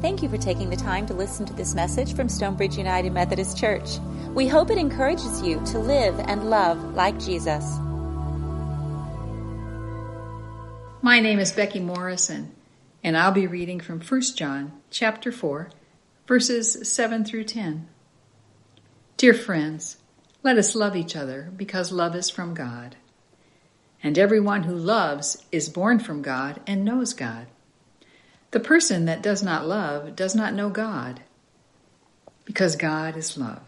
Thank you for taking the time to listen to this message from Stonebridge United Methodist Church. We hope it encourages you to live and love like Jesus. My name is Becky Morrison, and I'll be reading from 1 John chapter 4, verses 7 through 10. Dear friends, let us love each other because love is from God. And everyone who loves is born from God and knows God. The person that does not love does not know God, because God is love.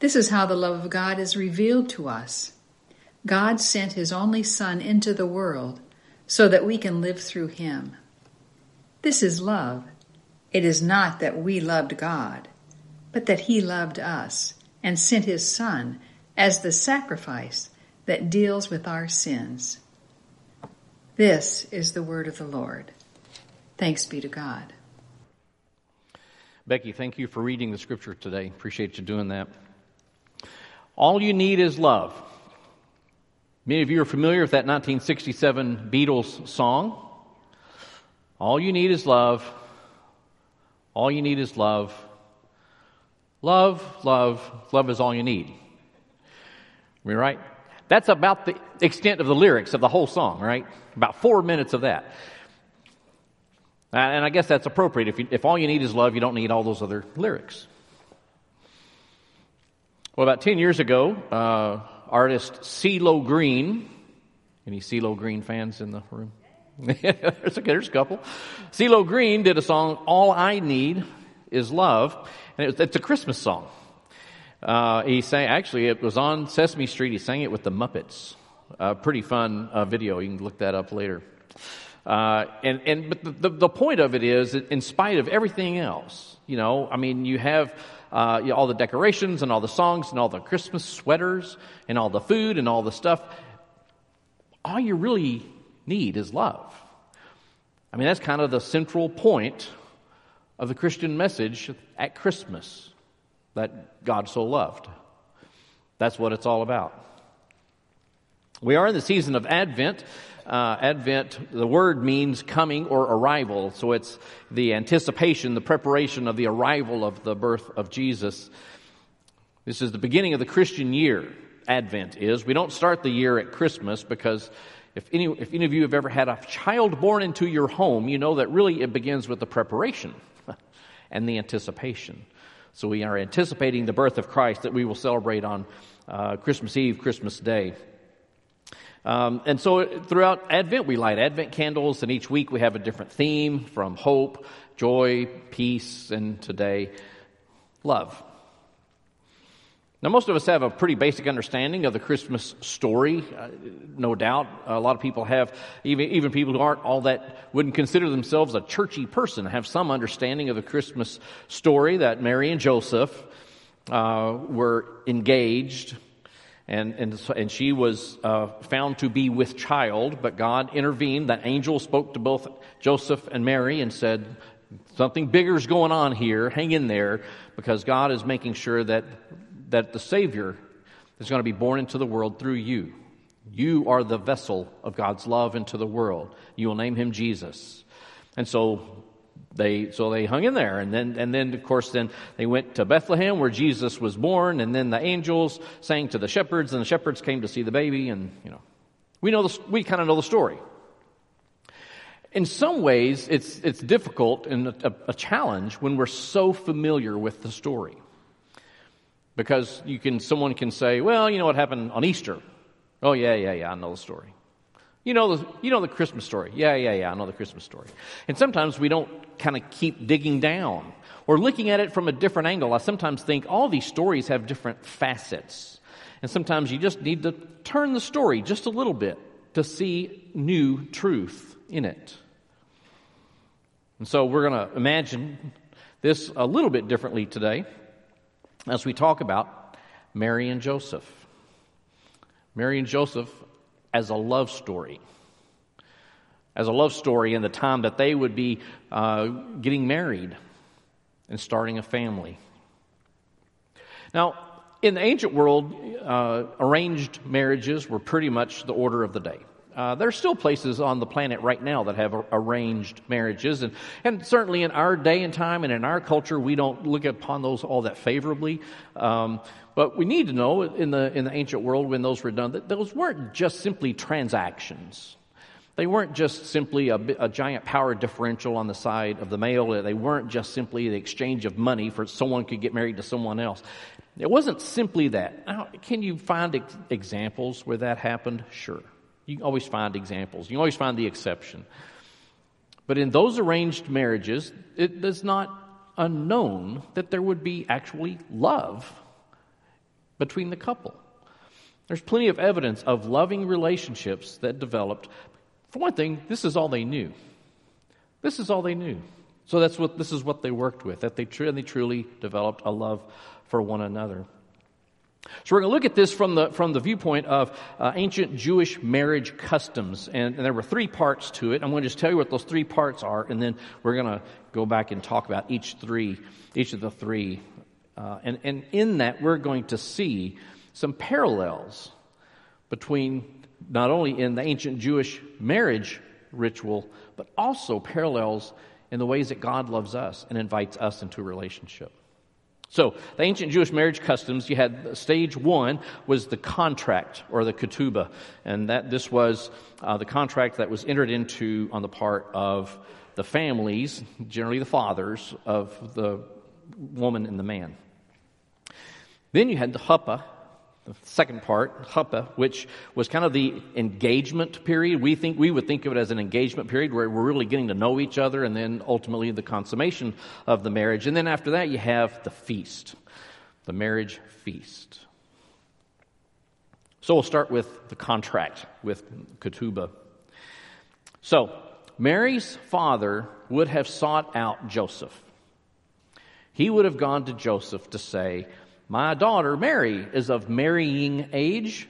This is how the love of God is revealed to us. God sent his only Son into the world so that we can live through him. This is love. It is not that we loved God, but that he loved us and sent his Son as the sacrifice that deals with our sins. This is the word of the Lord. Thanks be to God. Becky, thank you for reading the scripture today. Appreciate you doing that. All you need is love. Many of you are familiar with that 1967 Beatles song. All you need is love. All you need is love. Love, love, love is all you need. Am I right? That's about the extent of the lyrics of the whole song, right? About four minutes of that. And I guess that's appropriate. If, you, if all you need is love, you don't need all those other lyrics. Well, about 10 years ago, uh, artist CeeLo Green, any CeeLo Green fans in the room? there's, a, there's a couple. CeeLo Green did a song, All I Need Is Love, and it it's a Christmas song. Uh, he sang, actually, it was on Sesame Street. He sang it with the Muppets. A pretty fun uh, video. You can look that up later. Uh, and, and, but the, the point of it is, that in spite of everything else, you know, I mean, you have uh, you know, all the decorations and all the songs and all the Christmas sweaters and all the food and all the stuff. All you really need is love. I mean, that's kind of the central point of the Christian message at Christmas that God so loved. That's what it's all about. We are in the season of Advent uh, Advent, the word means coming or arrival. So it's the anticipation, the preparation of the arrival of the birth of Jesus. This is the beginning of the Christian year, Advent is. We don't start the year at Christmas because if any, if any of you have ever had a child born into your home, you know that really it begins with the preparation and the anticipation. So we are anticipating the birth of Christ that we will celebrate on uh, Christmas Eve, Christmas Day. Um, and so throughout Advent, we light Advent candles, and each week we have a different theme from hope, joy, peace, and today, love. Now, most of us have a pretty basic understanding of the Christmas story, uh, no doubt. A lot of people have, even, even people who aren't all that, wouldn't consider themselves a churchy person, have some understanding of the Christmas story that Mary and Joseph uh, were engaged and, and, and she was uh, found to be with child, but God intervened. That angel spoke to both Joseph and Mary and said, Something bigger is going on here. Hang in there, because God is making sure that, that the Savior is going to be born into the world through you. You are the vessel of God's love into the world. You will name him Jesus. And so they so they hung in there. And then and then of course then they went to Bethlehem where Jesus was born. And then the angels sang to the shepherds and the shepherds came to see the baby. And you know we know the, we kind of know the story. In some ways it's it's difficult and a, a challenge when we're so familiar with the story. Because you can someone can say well you know what happened on Easter? Oh yeah yeah yeah I know the story you know the, you know the Christmas story. Yeah, yeah, yeah, I know the Christmas story. And sometimes we don't kind of keep digging down or looking at it from a different angle. I sometimes think all these stories have different facets. And sometimes you just need to turn the story just a little bit to see new truth in it. And so we're going to imagine this a little bit differently today as we talk about Mary and Joseph. Mary and Joseph as a love story. As a love story in the time that they would be uh, getting married and starting a family. Now, in the ancient world, uh, arranged marriages were pretty much the order of the day. Uh, there are still places on the planet right now that have arranged marriages, and, and certainly in our day and time and in our culture, we don't look upon those all that favorably. Um, but we need to know in the in the ancient world when those were done that those weren't just simply transactions. They weren't just simply a, a, giant power differential on the side of the male. They weren't just simply the exchange of money for someone could get married to someone else. It wasn't simply that. Now, can you find ex- examples where that happened? Sure. You can always find examples. You always find the exception. But in those arranged marriages, it is not unknown that there would be actually love between the couple. There's plenty of evidence of loving relationships that developed. For one thing, this is all they knew. This is all they knew. So that's what this is what they worked with. That they, tr- they truly developed a love for one another. So we're going to look at this from the, from the viewpoint of uh, ancient Jewish marriage customs. And, and, there were three parts to it. I'm going to just tell you what those three parts are, and then we're going to go back and talk about each three, each of the three. Uh, and, and in that, we're going to see some parallels between not only in the ancient Jewish marriage ritual, but also parallels in the ways that God loves us and invites us into a relationship. So, the ancient Jewish marriage customs, you had stage one was the contract or the ketubah, and that this was uh, the contract that was entered into on the part of the families, generally the fathers of the woman and the man. Then you had the huppah, the second part, huppah, which was kind of the engagement period. We think we would think of it as an engagement period where we're really getting to know each other, and then ultimately the consummation of the marriage. And then after that, you have the feast, the marriage feast. So we'll start with the contract with ketubah. So Mary's father would have sought out Joseph. He would have gone to Joseph to say, my daughter, Mary, is of marrying age,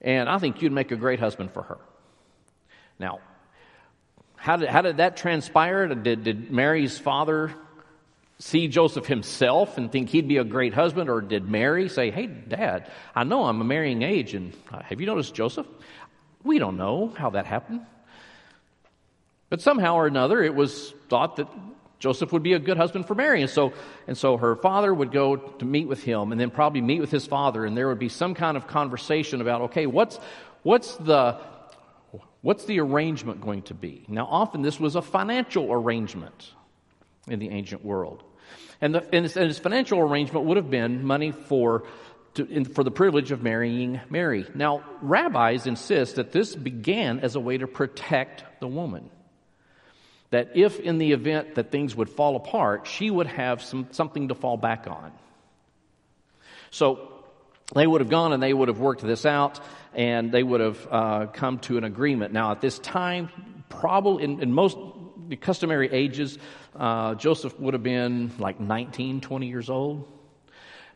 and I think you'd make a great husband for her. Now, how did, how did that transpire? Did, did Mary's father see Joseph himself and think he'd be a great husband, or did Mary say, Hey, Dad, I know I'm a marrying age, and uh, have you noticed Joseph? We don't know how that happened. But somehow or another, it was thought that Joseph would be a good husband for Mary. And so, and so her father would go to meet with him and then probably meet with his father and there would be some kind of conversation about, okay, what's, what's the, what's the arrangement going to be? Now, often this was a financial arrangement in the ancient world. And, the, and, his, and his financial arrangement would have been money for, to, in, for the privilege of marrying Mary. Now, rabbis insist that this began as a way to protect the woman that if in the event that things would fall apart, she would have some, something to fall back on. So they would have gone and they would have worked this out and they would have uh, come to an agreement. Now, at this time, probably in, in most customary ages, uh, Joseph would have been like 19, 20 years old.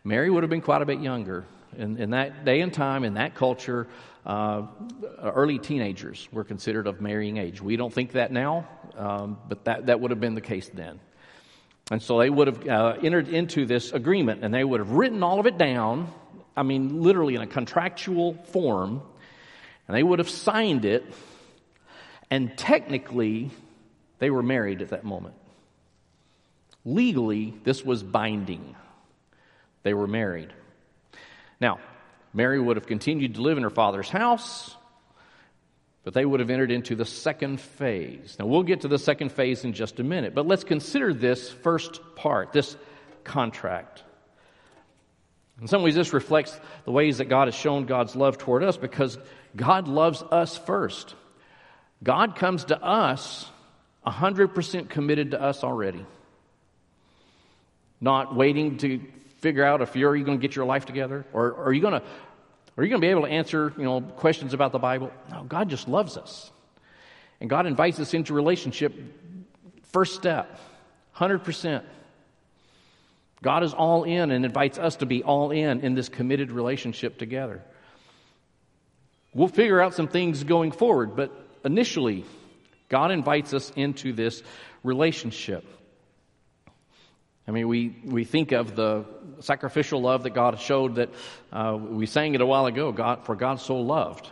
Mary would have been quite a bit younger. In, in that day and time, in that culture, uh, early teenagers were considered of marrying age. We don't think that now, um, but that, that would have been the case then. And so they would have uh, entered into this agreement and they would have written all of it down, I mean, literally in a contractual form, and they would have signed it, and technically, they were married at that moment. Legally, this was binding. They were married. Now, Mary would have continued to live in her father's house, but they would have entered into the second phase. Now, we'll get to the second phase in just a minute, but let's consider this first part, this contract. In some ways, this reflects the ways that God has shown God's love toward us because God loves us first. God comes to us 100% committed to us already. Not waiting to figure out if you're, you going to get your life together? Or are you going to are you going to be able to answer, you know, questions about the Bible? No, God just loves us. And God invites us into relationship. First step, 100%. God is all in and invites us to be all in in this committed relationship together. We'll figure out some things going forward, but initially, God invites us into this relationship. I mean, we, we think of the sacrificial love that God showed that uh, we sang it a while ago God, for God so loved.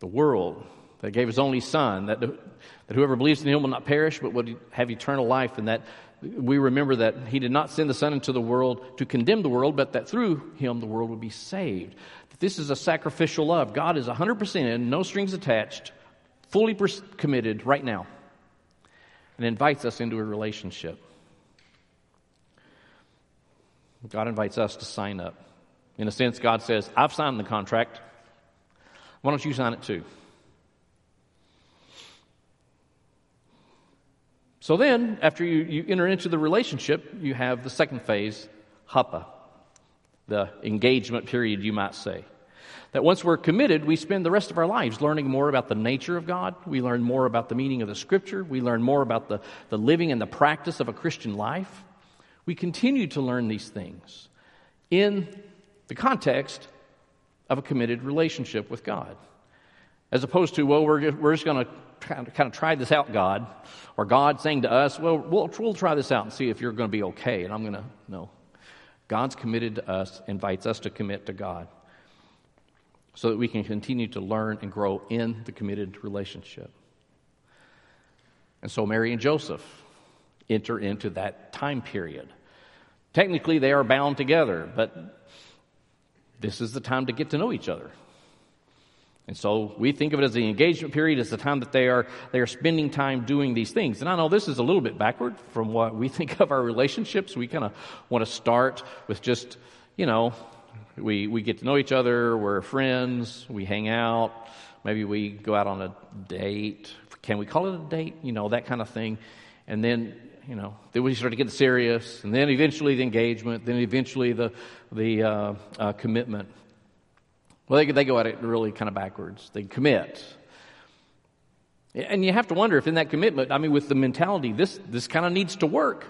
the world, that gave his only son, that, that whoever believes in him will not perish, but would have eternal life, and that we remember that he did not send the son into the world to condemn the world, but that through him the world would be saved. That this is a sacrificial love. God is 100% in, no strings attached, fully committed right now, and invites us into a relationship. God invites us to sign up. In a sense, God says, I've signed the contract. Why don't you sign it too? So then, after you, you enter into the relationship, you have the second phase, huppah, the engagement period, you might say. That once we're committed, we spend the rest of our lives learning more about the nature of God. We learn more about the meaning of the Scripture. We learn more about the, the living and the practice of a Christian life. We continue to learn these things in the context of a committed relationship with God. As opposed to, well, we're, we're just going to kind of try this out, God, or God saying to us, well, well, we'll try this out and see if you're going to be okay. And I'm going to, no. God's committed to us, invites us to commit to God so that we can continue to learn and grow in the committed relationship. And so Mary and Joseph enter into that time period. Technically, they are bound together, but this is the time to get to know each other. And so we think of it as the engagement period as the time that they are, they are spending time doing these things. And I know this is a little bit backward from what we think of our relationships. We kind of want to start with just, you know, we, we get to know each other, we're friends, we hang out, maybe we go out on a date. Can we call it a date? You know, that kind of thing. And then, you know, then we start to get serious, and then eventually the engagement, then eventually the, the uh, uh, commitment. Well, they, they go at it really kind of backwards. They commit. And you have to wonder if in that commitment, I mean, with the mentality, this, this kind of needs to work.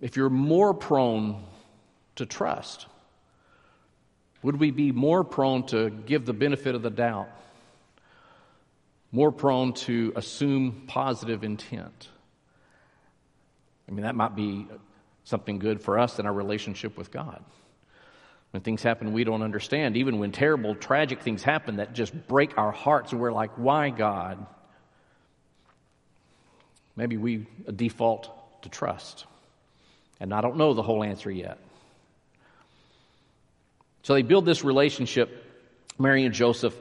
If you're more prone to trust, would we be more prone to give the benefit of the doubt? More prone to assume positive intent? I mean, that might be something good for us in our relationship with God. When things happen we don't understand, even when terrible, tragic things happen that just break our hearts, and we're like, why, God? Maybe we default to trust. And I don't know the whole answer yet. So they build this relationship, Mary and Joseph.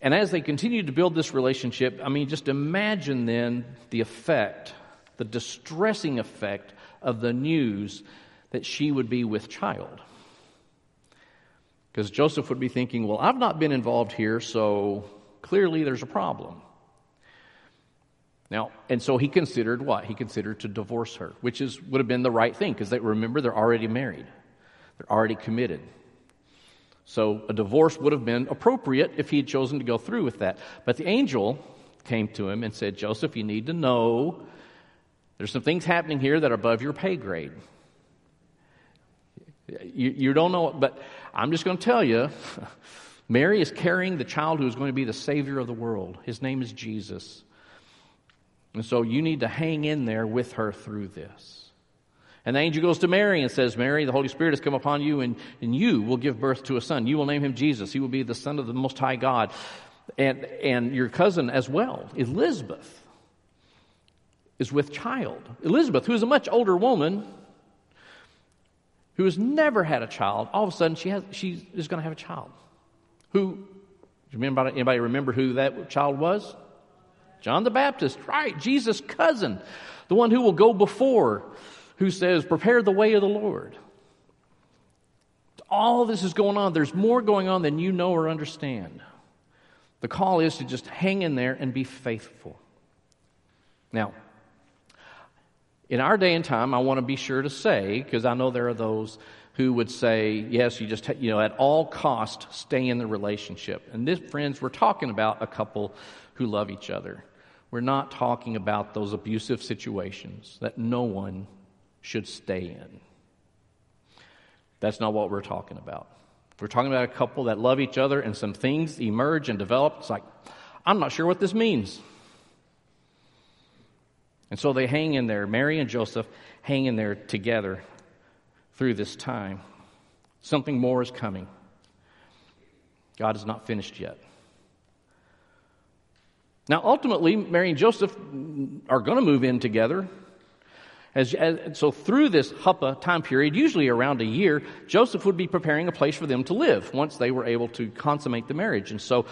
And as they continue to build this relationship, I mean, just imagine then the effect, the distressing effect of the news that she would be with child. Because Joseph would be thinking, well, I've not been involved here, so clearly there's a problem. Now, and so he considered what? He considered to divorce her, which is would have been the right thing because they remember they're already married. They're already committed. So a divorce would have been appropriate if he had chosen to go through with that. But the angel came to him and said, Joseph, you need to know there's some things happening here that are above your pay grade. You, you don't know, but I'm just going to tell you Mary is carrying the child who is going to be the Savior of the world. His name is Jesus. And so you need to hang in there with her through this. And the angel goes to Mary and says, Mary, the Holy Spirit has come upon you, and, and you will give birth to a son. You will name him Jesus. He will be the Son of the Most High God. And, and your cousin as well, Elizabeth, is with child. Elizabeth, who is a much older woman, who has never had a child, all of a sudden she, has, she is going to have a child. Who, do you remember, anybody remember who that child was? John the Baptist, right, Jesus' cousin, the one who will go before, who says, Prepare the way of the Lord. All this is going on. There's more going on than you know or understand. The call is to just hang in there and be faithful. Now, in our day and time, I want to be sure to say, because I know there are those who would say, yes, you just, you know, at all cost, stay in the relationship. And this, friends, we're talking about a couple who love each other. We're not talking about those abusive situations that no one should stay in. That's not what we're talking about. We're talking about a couple that love each other and some things emerge and develop. It's like, I'm not sure what this means. And so they hang in there. Mary and Joseph hang in there together through this time. Something more is coming. God is not finished yet. Now, ultimately, Mary and Joseph are going to move in together. As, as, so, through this Huppah time period, usually around a year, Joseph would be preparing a place for them to live once they were able to consummate the marriage. And so,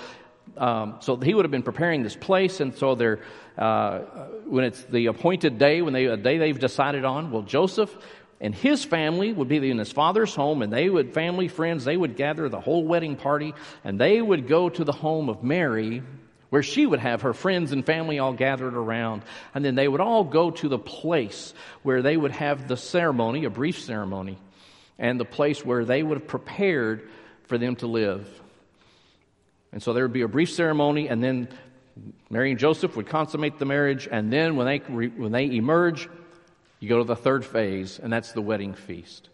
um, so he would have been preparing this place, and so they're uh, when it's the appointed day, when they a day they've decided on. Well, Joseph and his family would be in his father's home, and they would family friends they would gather the whole wedding party, and they would go to the home of Mary where she would have her friends and family all gathered around. And then they would all go to the place where they would have the ceremony, a brief ceremony, and the place where they would have prepared for them to live. And so there would be a brief ceremony, and then Mary and Joseph would consummate the marriage, and then when they, when they emerge, you go to the third phase, and that's the wedding feast.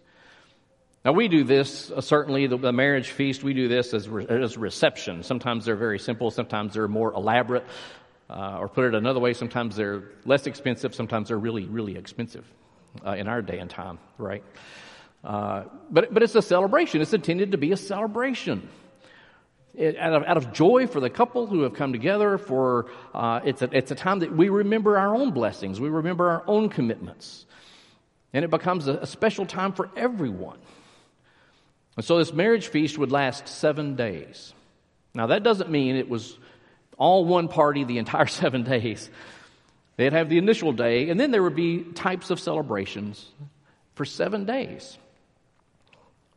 Now, we do this, uh, certainly, the, the, marriage feast, we do this as, re, as reception. Sometimes they're very simple, sometimes they're more elaborate. Uh, or put it another way, sometimes they're less expensive, sometimes they're really, really expensive uh, in our day and time, right? Uh, but, but it's a celebration. It's intended to be a celebration. It, out, of, out of joy for the couple who have come together, for uh, it's, a, it's a time that we remember our own blessings, we remember our own commitments. And it becomes a, a special time for everyone. And so this marriage feast would last seven days. Now, that doesn't mean it was all one party the entire seven days. They'd have the initial day, and then there would be types of celebrations for seven days.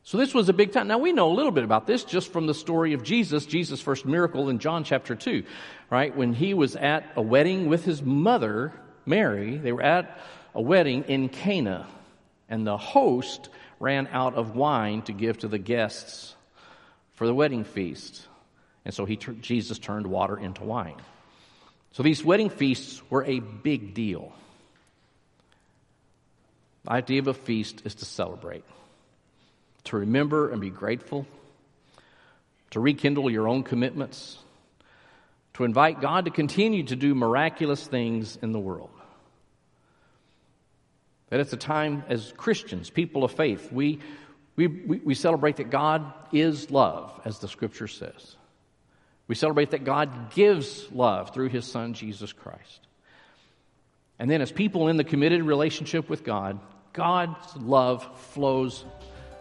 So this was a big time. Now we know a little bit about this just from the story of Jesus, Jesus' first miracle in John chapter 2, right? When he was at a wedding with his mother, Mary, they were at a wedding in Cana, and the host ran out of wine to give to the guests for the wedding feast. And so he, Jesus turned water into wine. So these wedding feasts were a big deal. The idea of a feast is to celebrate, to remember and be grateful, to rekindle your own commitments, to invite God to continue to do miraculous things in the world. That it's a time as Christians, people of faith, we, we, we, celebrate that God is love, as the scripture says. We celebrate that God gives love through his son, Jesus Christ. And then, as people in the committed relationship with God, God's love flows